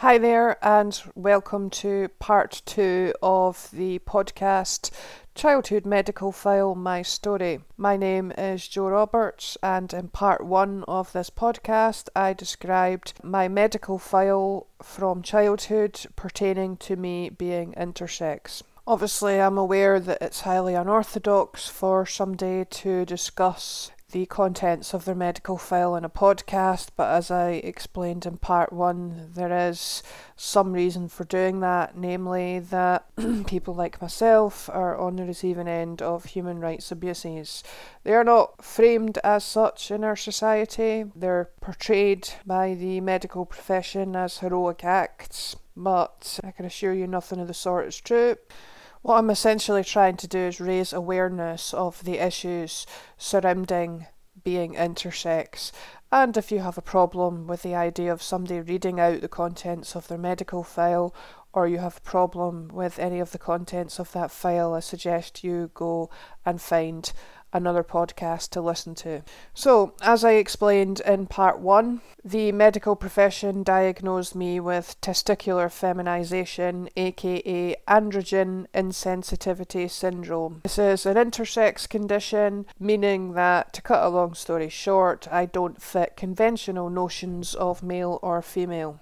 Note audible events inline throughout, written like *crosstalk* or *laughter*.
Hi there, and welcome to part two of the podcast Childhood Medical File My Story. My name is Joe Roberts, and in part one of this podcast, I described my medical file from childhood pertaining to me being intersex. Obviously, I'm aware that it's highly unorthodox for somebody to discuss the contents of their medical file in a podcast, but as I explained in part one, there is some reason for doing that, namely that *clears throat* people like myself are on the receiving end of human rights abuses. They are not framed as such in our society, they're portrayed by the medical profession as heroic acts, but I can assure you nothing of the sort is true. What I'm essentially trying to do is raise awareness of the issues surrounding being intersex. And if you have a problem with the idea of somebody reading out the contents of their medical file, or you have a problem with any of the contents of that file, I suggest you go and find another podcast to listen to. So, as I explained in part one, the medical profession diagnosed me with testicular feminization, aka androgen insensitivity syndrome. This is an intersex condition, meaning that, to cut a long story short, I don't fit conventional notions of male or female.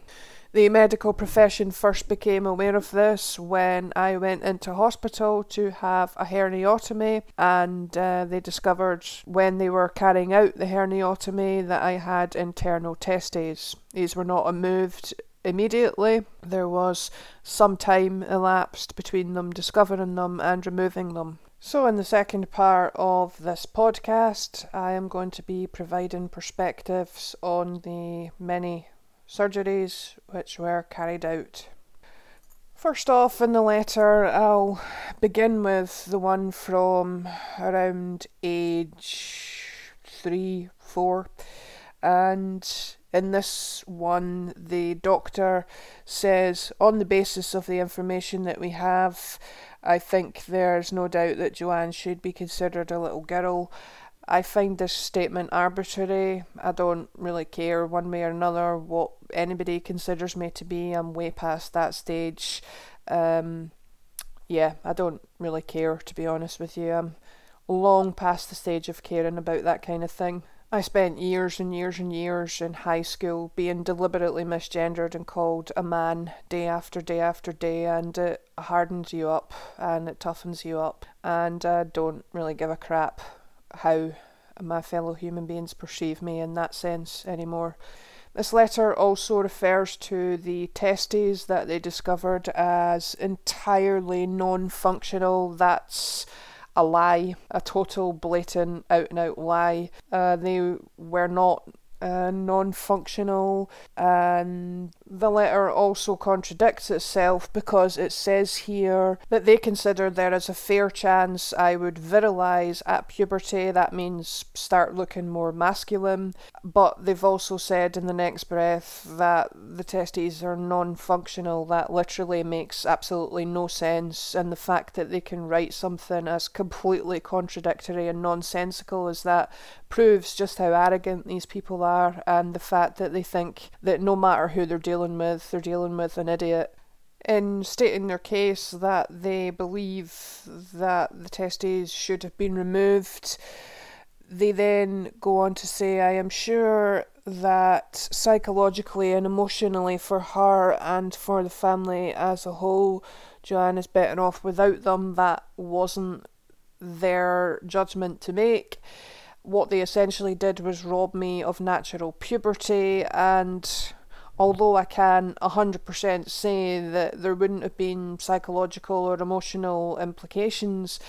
The medical profession first became aware of this when I went into hospital to have a herniotomy, and uh, they discovered when they were carrying out the herniotomy that I had internal testes. These were not removed immediately. There was some time elapsed between them discovering them and removing them. So, in the second part of this podcast, I am going to be providing perspectives on the many surgeries which were carried out. First off, in the letter, I'll begin with the one from around age three, four, and in this one, the doctor says, on the basis of the information that we have, I think there's no doubt that Joanne should be considered a little girl I find this statement arbitrary. I don't really care one way or another what anybody considers me to be. I'm way past that stage. Um, yeah, I don't really care to be honest with you. I'm long past the stage of caring about that kind of thing. I spent years and years and years in high school being deliberately misgendered and called a man day after day after day, and it hardens you up and it toughens you up. And I don't really give a crap how my fellow human beings perceive me in that sense anymore. This letter also refers to the testes that they discovered as entirely non functional. That's a lie, a total blatant out and out lie. Uh, they were not uh, non functional, and the letter also contradicts itself because it says here that they consider there is a fair chance I would virilise at puberty. That means start looking more masculine. But they've also said in the next breath that the testes are non functional. That literally makes absolutely no sense. And the fact that they can write something as completely contradictory and nonsensical as that proves just how arrogant these people are and the fact that they think that no matter who they're dealing with, they're dealing with an idiot. In stating their case that they believe that the testes should have been removed, they then go on to say, I am sure that psychologically and emotionally for her and for the family as a whole, Joanne is better off without them. That wasn't their judgment to make what they essentially did was rob me of natural puberty and although I can 100% say that there wouldn't have been psychological or emotional implications,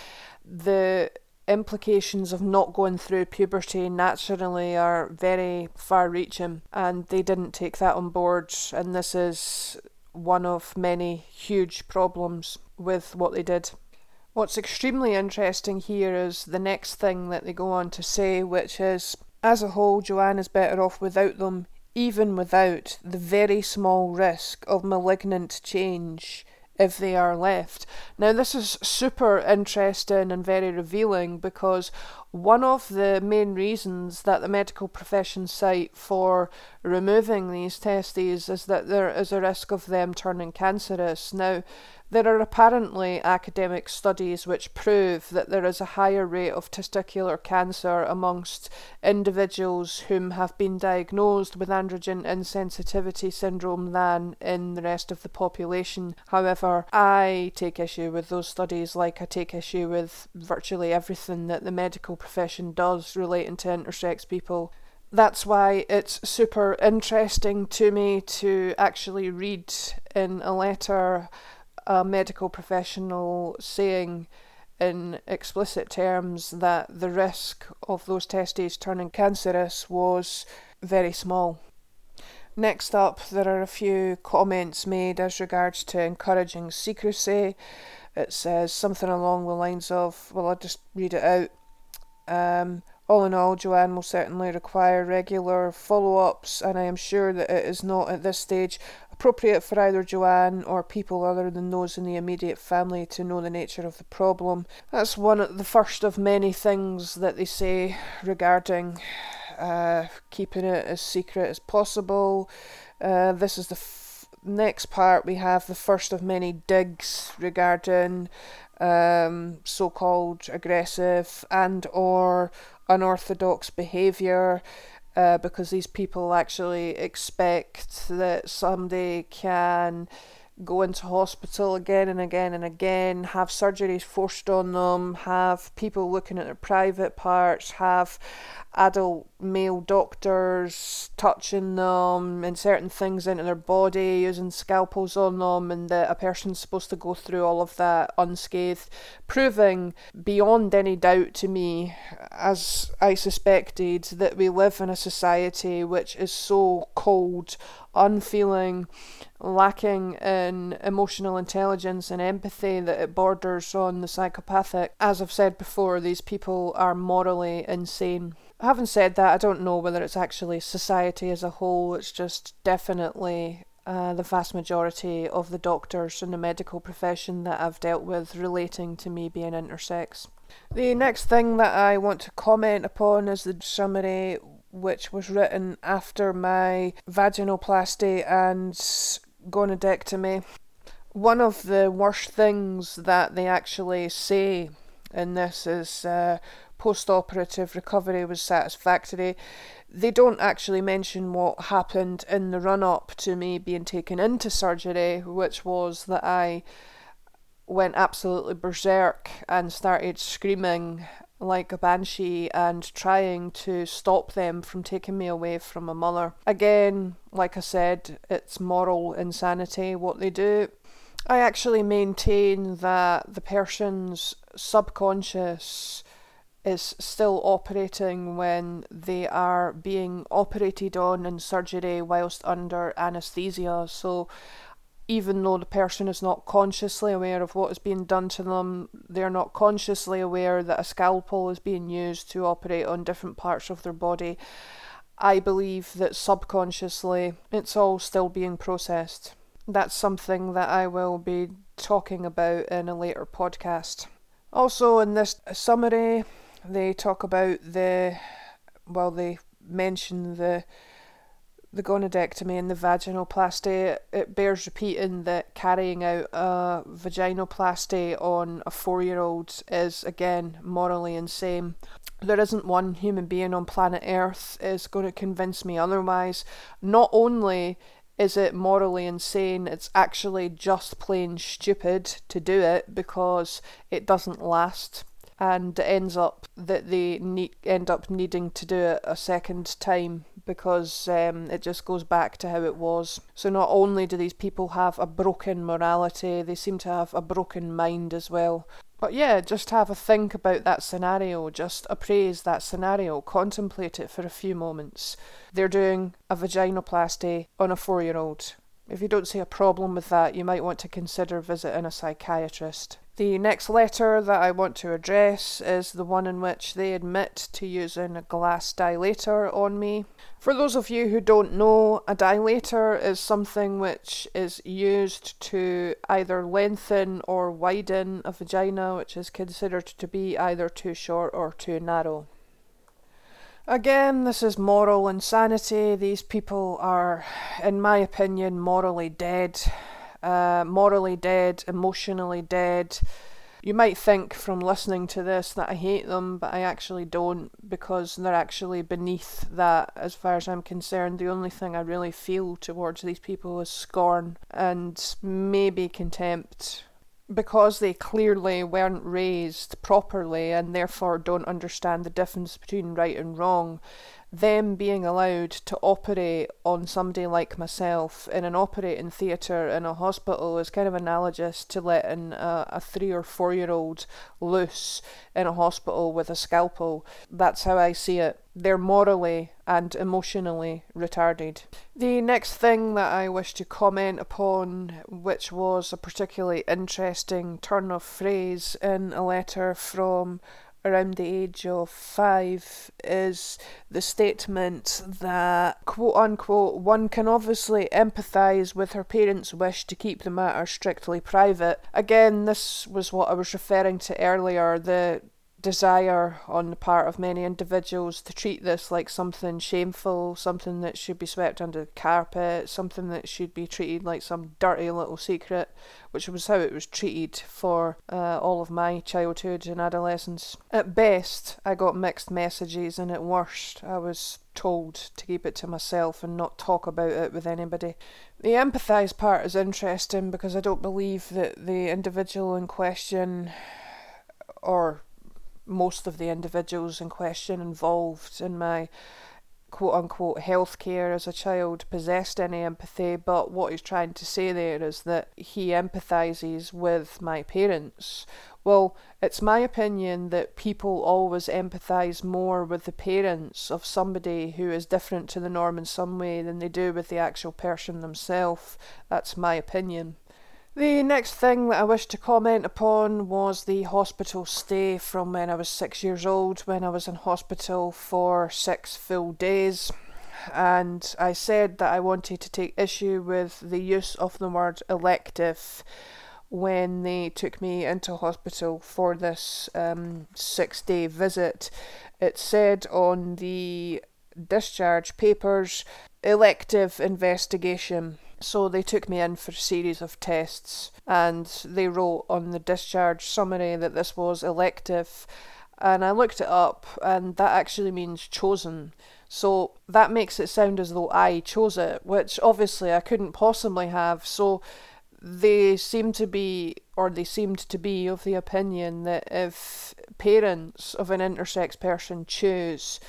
the implications of not going through puberty naturally are very far reaching, and they didn't take that on board, and this is one of many huge problems with what they did. What's extremely interesting here is the next thing that they go on to say, which is as a whole, Joanne is better off without them, even without the very small risk of malignant change if they are left. Now, this is super interesting and very revealing because One of the main reasons that the medical profession cite for removing these testes is that there is a risk of them turning cancerous. Now, there are apparently academic studies which prove that there is a higher rate of testicular cancer amongst individuals whom have been diagnosed with androgen insensitivity syndrome than in the rest of the population. However, I take issue with those studies like I take issue with virtually everything that the medical profession does relating to intersex people that's why it's super interesting to me to actually read in a letter a medical professional saying in explicit terms that the risk of those testes turning cancerous was very small. Next up, there are a few comments made as regards to encouraging secrecy. It says something along the lines of, well, I'll just read it out. Um, all in all, Joanne will certainly require regular follow ups, and I am sure that it is not at this stage appropriate for either Joanne or people other than those in the immediate family to know the nature of the problem. That's one of the first of many things that they say regarding uh, keeping it as secret as possible. Uh, this is the f- next part. We have the first of many digs regarding um, so-called aggressive and or unorthodox behaviour uh, because these people actually expect that somebody can go into hospital again and again and again, have surgeries forced on them, have people looking at their private parts, have adult male doctors touching them, inserting things into their body, using scalpels on them, and that a person's supposed to go through all of that unscathed, proving beyond any doubt to me, as I suspected, that we live in a society which is so cold, unfeeling, lacking in emotional intelligence and empathy that it borders on the psychopathic. As I've said before, these people are morally insane. Having said that, I don't know whether it's actually society as a whole, it's just definitely uh, the vast majority of the doctors in the medical profession that I've dealt with relating to me being intersex. The next thing that I want to comment upon is the summary which was written after my vaginoplasty and gonadectomy. One of the worst things that they actually say in this is uh, post operative recovery was satisfactory. They don't actually mention what happened in the run up to me being taken into surgery, which was that I went absolutely berserk and started screaming like a banshee and trying to stop them from taking me away from my mother. Again, like I said, it's moral insanity what they do. I actually maintain that the person's subconscious is still operating when they are being operated on in surgery whilst under anaesthesia. So, even though the person is not consciously aware of what is being done to them, they're not consciously aware that a scalpel is being used to operate on different parts of their body. I believe that subconsciously it's all still being processed. That's something that I will be talking about in a later podcast. Also, in this summary, they talk about the well they mention the the gonadectomy and the vaginoplasty. It bears repeating that carrying out a vaginoplasty on a four year old is again morally insane. There isn't one human being on planet Earth is going to convince me otherwise. Not only is it morally insane, it's actually just plain stupid to do it because it doesn't last and it ends up that they need, end up needing to do it a second time because um, it just goes back to how it was. So not only do these people have a broken morality, they seem to have a broken mind as well. But yeah, just have a think about that scenario, just appraise that scenario, contemplate it for a few moments. They're doing a vaginoplasty on a four year old. If you don't see a problem with that, you might want to consider visiting a psychiatrist. The next letter that I want to address is the one in which they admit to using a glass dilator on me. For those of you who don't know, a dilator is something which is used to either lengthen or widen a vagina, which is considered to be either too short or too narrow. Again, this is moral insanity. These people are, in my opinion, morally dead uh, morally dead, emotionally dead. You might think from listening to this that I hate them, but I actually don't because they're actually beneath that as far as I'm concerned. The only thing I really feel towards these people is scorn and maybe contempt because they clearly weren't raised properly and therefore don't understand the difference between right and wrong them being allowed to operate on somebody like myself in an operating theatre in a hospital is kind of analogous to letting a, a three or four year old loose in a hospital with a scalpel. That's how I see it. They're morally and emotionally retarded. The next thing that I wish to comment upon, which was a particularly interesting turn of phrase in a letter from around the age of five is the statement that, quote unquote, one can obviously empathise with her parents' wish to keep the matter strictly private. Again, this was what I was referring to earlier the desire on the part of many individuals to treat this like something shameful, something that should be swept under the carpet, something that should be treated like some dirty little secret, which was how it was treated for uh, all of my childhood and adolescence. At best, I got mixed messages, and at worst, I was told to keep it to myself and not talk about it with anybody. The empathise part is interesting because I don't believe that the individual in question or most of the individuals in question involved in my quote unquote healthcare as a child possessed any empathy, but what he's trying to say there is that he empathizes with my parents. Well, it's my opinion that people always empathize more with the parents of somebody who is different to the norm in some way than they do with the actual person themselves. That's my opinion. The next thing that I wish to comment upon was the hospital stay from when I was six years old, when I was in hospital for six full days. And I said that I wanted to take issue with the use of the word elective when they took me into hospital for this um, six day visit. It said on the discharge papers elective investigation so they took me in for a series of tests and they wrote on the discharge summary that this was elective. And I looked it up and that actually means chosen. So that makes it sound as though I chose it, which obviously I couldn't possibly have. So they seem to be, or they seemed to be, of the opinion that if parents of an intersex person choose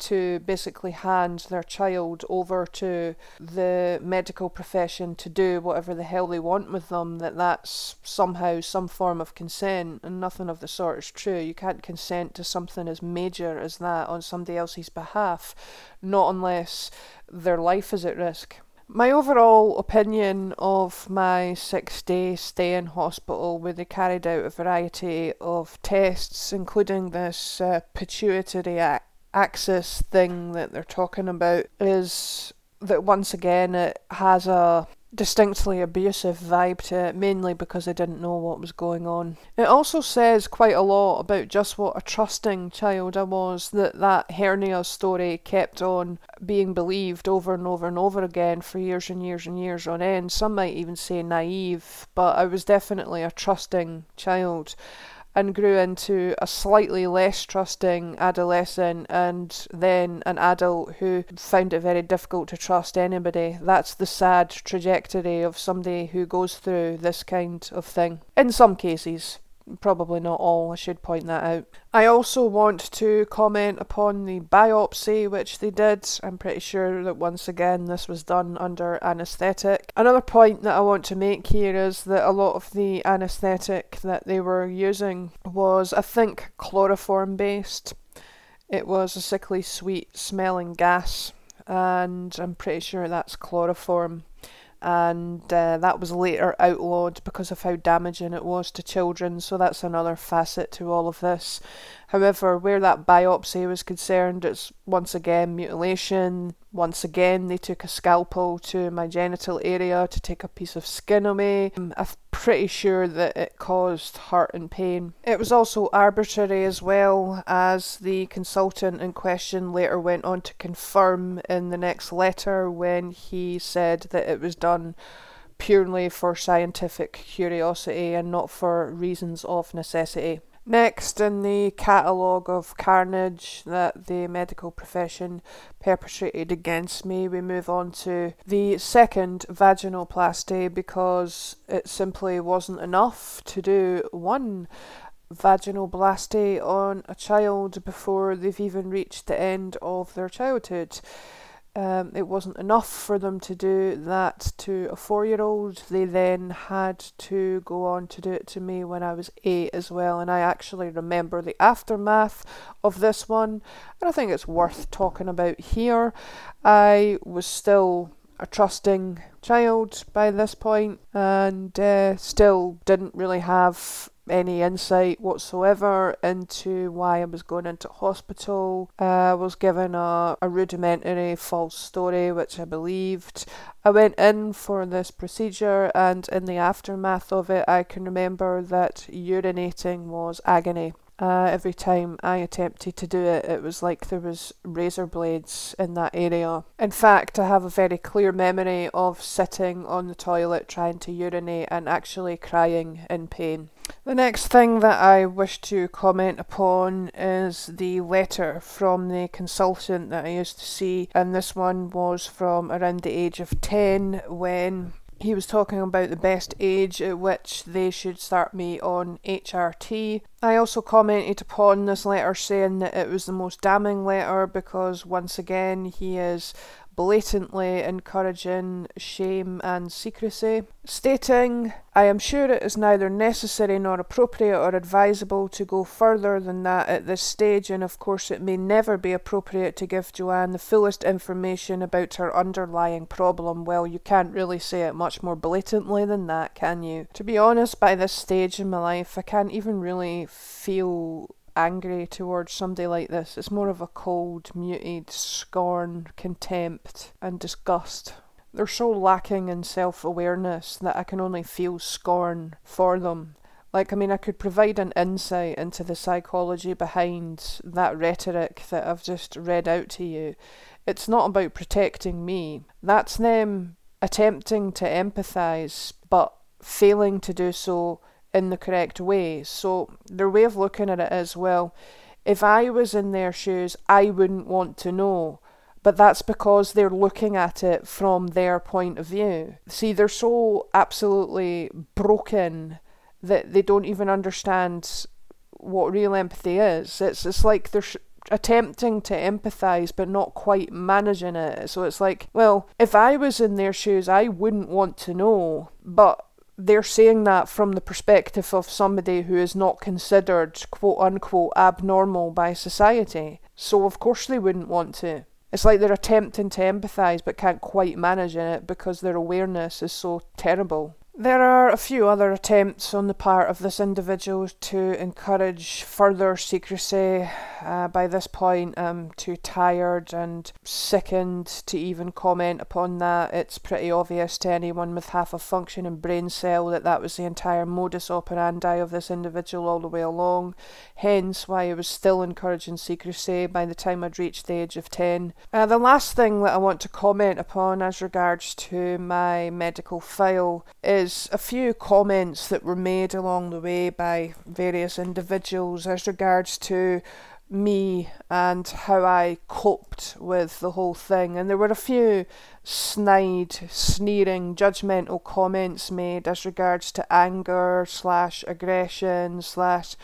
to basically hand their child over to the medical profession to do whatever the hell they want with them, that that's somehow some form of consent, and nothing of the sort is true. You can't consent to something as major as that on somebody else's behalf, not unless their life is at risk. My overall opinion of my six day stay in hospital, where they carried out a variety of tests, including this uh, pituitary act axis thing that they're talking about is that once again it has a distinctly abusive vibe to it, mainly because I didn't know what was going on. It also says quite a lot about just what a trusting child I was, that that hernia story kept on being believed over and over and over again for years and years and years on end. Some might even say naive, but I was definitely a trusting child and grew into a slightly less trusting adolescent and then an adult who found it very difficult to trust anybody. That's the sad trajectory of somebody who goes through this kind of thing. In some cases probably not all, I should point that out. I also want to comment upon the biopsy which they did. I'm pretty sure that once again this was done under anaesthetic. Another point that I want to make here is that a lot of the anaesthetic that they were using was, I think, chloroform based. It was a sickly sweet smelling gas, and I'm pretty sure that's chloroform and uh, that was later outlawed because of how damaging it was to children. So that's another facet to all of this. However, where that biopsy was concerned, it's once again mutilation. Once again, they took a scalpel to my genital area to take a piece of skin away. Um, I'm pretty sure that it caused hurt and pain. It was also arbitrary as well, as the consultant in question later went on to confirm in the next letter when he said that it was done purely for scientific curiosity and not for reasons of necessity. Next, in the catalogue of carnage that the medical profession perpetrated against me, we move on to the second vaginoplasty because it simply wasn't enough to do one vaginoplasty on a child before they've even reached the end of their childhood um, it wasn't enough for them to do that to a four year old. They then had to go on to do it to me when I was eight as well. And I actually remember the aftermath of this one. And I think it's worth talking about here. I was still a trusting child by this point and uh, still didn't really have any insight whatsoever into why I was going into hospital. Uh, I was given a, a rudimentary false story, which I believed. I went in for this procedure, and in the aftermath of it, I can remember that urinating was agony. Uh, every time I attempted to do it, it was like there was razor blades in that area. In fact, I have a very clear memory of sitting on the toilet trying to urinate and actually crying in pain. The next thing that I wish to comment upon is the letter from the consultant that I used to see, and this one was from around the age of 10 when he was talking about the best age at which they should start me on HRT. I also commented upon this letter saying that it was the most damning letter because once again he is blatantly encouraging shame and secrecy, stating, I am sure it is neither necessary nor appropriate or advisable to go further than that at this stage, and of course it may never be appropriate to give Joanne the fullest information about her underlying problem. Well, you can't really say it much more blatantly than that, can you? To be honest, by this stage in my life, I can't even really feel angry towards somebody like this. It's more of a cold, muted scorn, contempt, and disgust. They're so lacking in self awareness that I can only feel scorn for them. Like, I mean, I could provide an insight into the psychology behind that rhetoric that I've just read out to you. It's not about protecting me, that's them attempting to empathise, but failing to do so in the correct way. So their way of looking at it is well, if I was in their shoes, I wouldn't want to know. But that's because they're looking at it from their point of view. See, they're so absolutely broken that they don't even understand what real empathy is. It's it's like they're sh- attempting to empathize but not quite managing it. So it's like, well, if I was in their shoes, I wouldn't want to know. But they're saying that from the perspective of somebody who is not considered quote unquote abnormal by society. So of course they wouldn't want to. It's like they're attempting to empathise but can't quite manage it because their awareness is so terrible. There are a few other attempts on the part of this individual to encourage further secrecy. Uh, by this point, I'm too tired and sickened to even comment upon that. It's pretty obvious to anyone with half a functioning brain cell that that was the entire modus operandi of this individual all the way along, hence why I was still encouraging secrecy by the time I'd reached the age of 10. Uh, the last thing that I want to comment upon as regards to my medical file is there's a few comments that were made along the way by various individuals as regards to me and how I coped with the whole thing. And there were a few snide, sneering, judgmental comments made as regards to anger slash aggression slash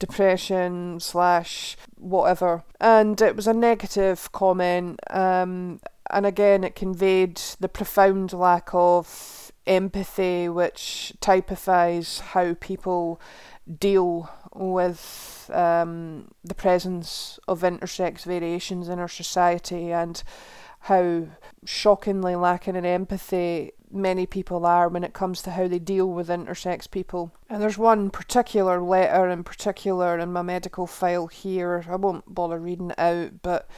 depression slash whatever. And it was a negative comment. Um, and again, it conveyed the profound lack of empathy, which typifies how people deal with um, the presence of intersex variations in our society and how shockingly lacking in empathy many people are when it comes to how they deal with intersex people. And there's one particular letter in particular in my medical file here. I won't bother reading it out, but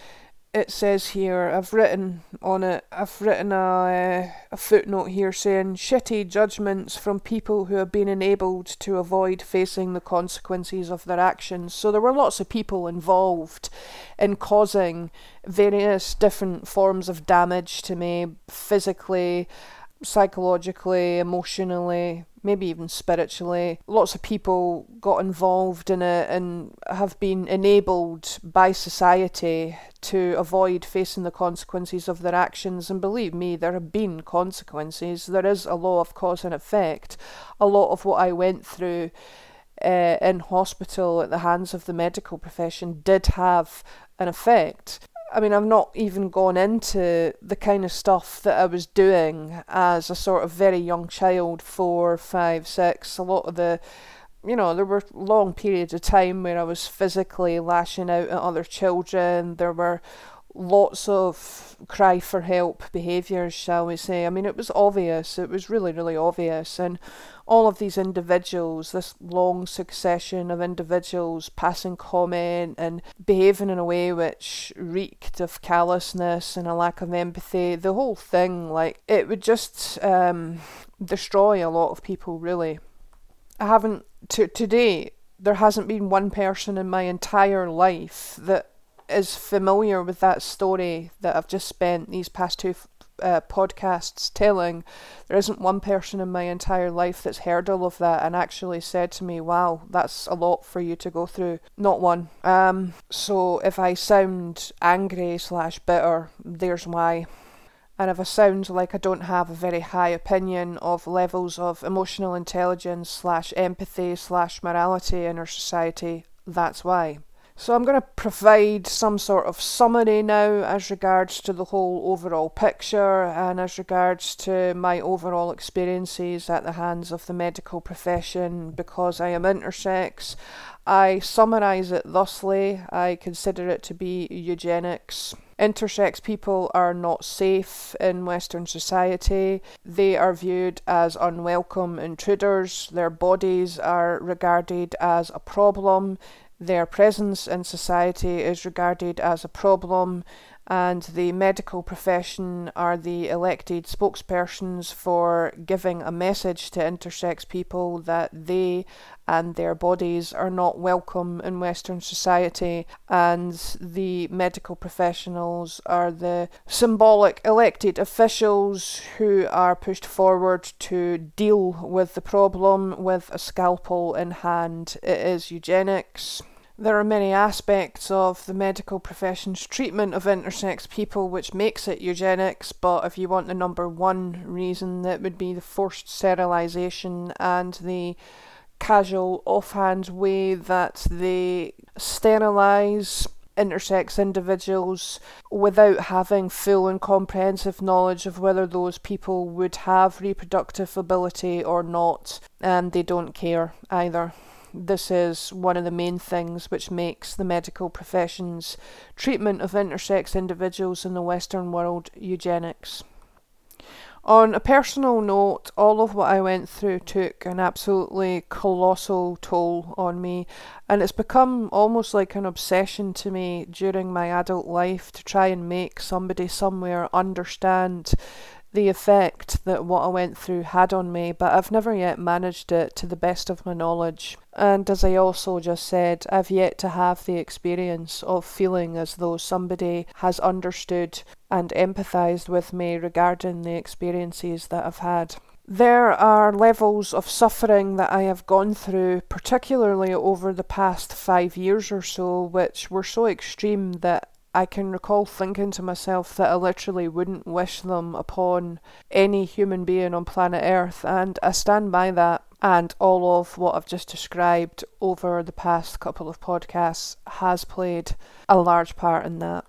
it says here, I've written on it, I've written a, uh, a footnote here saying shitty judgments from people who have been enabled to avoid facing the consequences of their actions. So there were lots of people involved in causing various different forms of damage to me physically, psychologically, emotionally, maybe even spiritually. Lots of people got involved in it and have been enabled by society to avoid facing the consequences of their actions. And believe me, there have been consequences. There is a law of cause and effect. A lot of what I went through. Uh, in hospital at the hands of the medical profession did have an effect. I mean, I've not even gone into the kind of stuff that I was doing as a sort of very young child, four, five, six. A lot of the, you know, there were long periods of time where I was physically lashing out at other children. There were lots of cry for help behaviours, shall we say. I mean, it was obvious, it was really, really obvious. And all of these individuals, this long succession of individuals passing comment and behaving in a way which reeked of callousness and a lack of empathy, the whole thing, like, it would just um, destroy a lot of people, really. I haven't, to today, there hasn't been one person in my entire life that is familiar with that story that I've just spent these past two uh, podcasts telling, there isn't one person in my entire life that's heard all of that and actually said to me, "Wow, that's a lot for you to go through." Not one. Um, so if I sound angry slash bitter, there's why. And if I sound like I don't have a very high opinion of levels of emotional intelligence slash empathy slash morality in our society, that's why. So I'm going to provide some sort of summary now as regards to the whole overall picture and as regards to my overall experiences at the hands of the medical profession because I am intersex. I summarise it thusly I consider it to be eugenics. Intersex people are not safe in Western society. They are viewed as unwelcome intruders. Their bodies are regarded as a problem their presence in society is regarded as a problem, and the medical profession are the elected spokespersons for giving a message to intersex people that they and their bodies are not welcome in Western society, and the medical professionals are the symbolic elected officials who are pushed forward to deal with the problem with a scalpel in hand. It is eugenics. There are many aspects of the medical profession's treatment of intersex people which makes it eugenics, but if you want the number one reason, that would be the forced sterilisation and the casual, offhand way that they sterilise intersex individuals without having full and comprehensive knowledge of whether those people would have reproductive ability or not, and they don't care either this is one of the main things which makes the medical profession's treatment of intersex individuals in the Western world eugenics. On a personal note, all of what I went through took an absolutely colossal toll on me, and it's become almost like an obsession to me during my adult life to try and make somebody somewhere understand the effect that what I went through had on me, but I've never yet managed it to the best of my knowledge. And as I also just said, I've yet to have the experience of feeling as though somebody has understood and empathised with me regarding the experiences that I've had. There are levels of suffering that I have gone through, particularly over the past five years or so, which were so extreme that I can recall thinking to myself that I literally wouldn't wish them upon any human being on planet Earth, and I stand by that. And all of what I've just described over the past couple of podcasts has played a large part in that.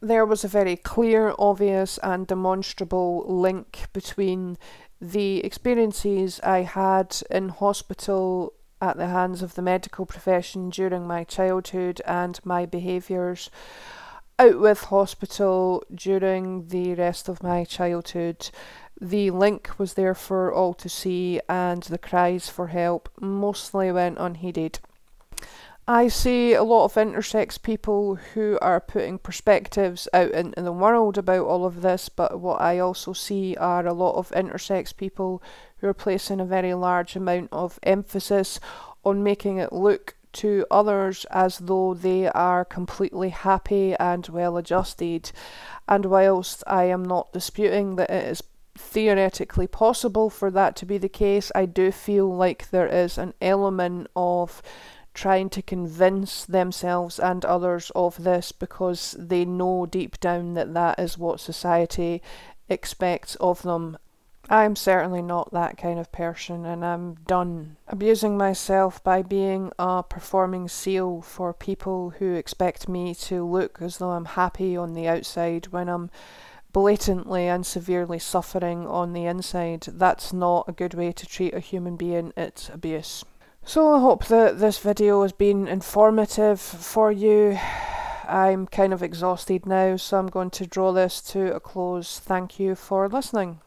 There was a very clear, obvious, and demonstrable link between the experiences I had in hospital at the hands of the medical profession during my childhood and my behaviours out with hospital during the rest of my childhood. The link was there for all to see, and the cries for help mostly went unheeded. I see a lot of intersex people who are putting perspectives out into the world about all of this, but what I also see are a lot of intersex people who are placing a very large amount of emphasis on making it look to others as though they are completely happy and well adjusted. And whilst I am not disputing that it is theoretically possible for that to be the case, I do feel like there is an element of trying to convince themselves and others of this because they know deep down that that is what society expects of them. I'm certainly not that kind of person, and I'm done abusing myself by being a performing seal for people who expect me to look as though I'm happy on the outside when I'm blatantly and severely suffering on the inside. That's not a good way to treat a human being, it's abuse. So I hope that this video has been informative for you. I'm kind of exhausted now, so I'm going to draw this to a close. Thank you for listening.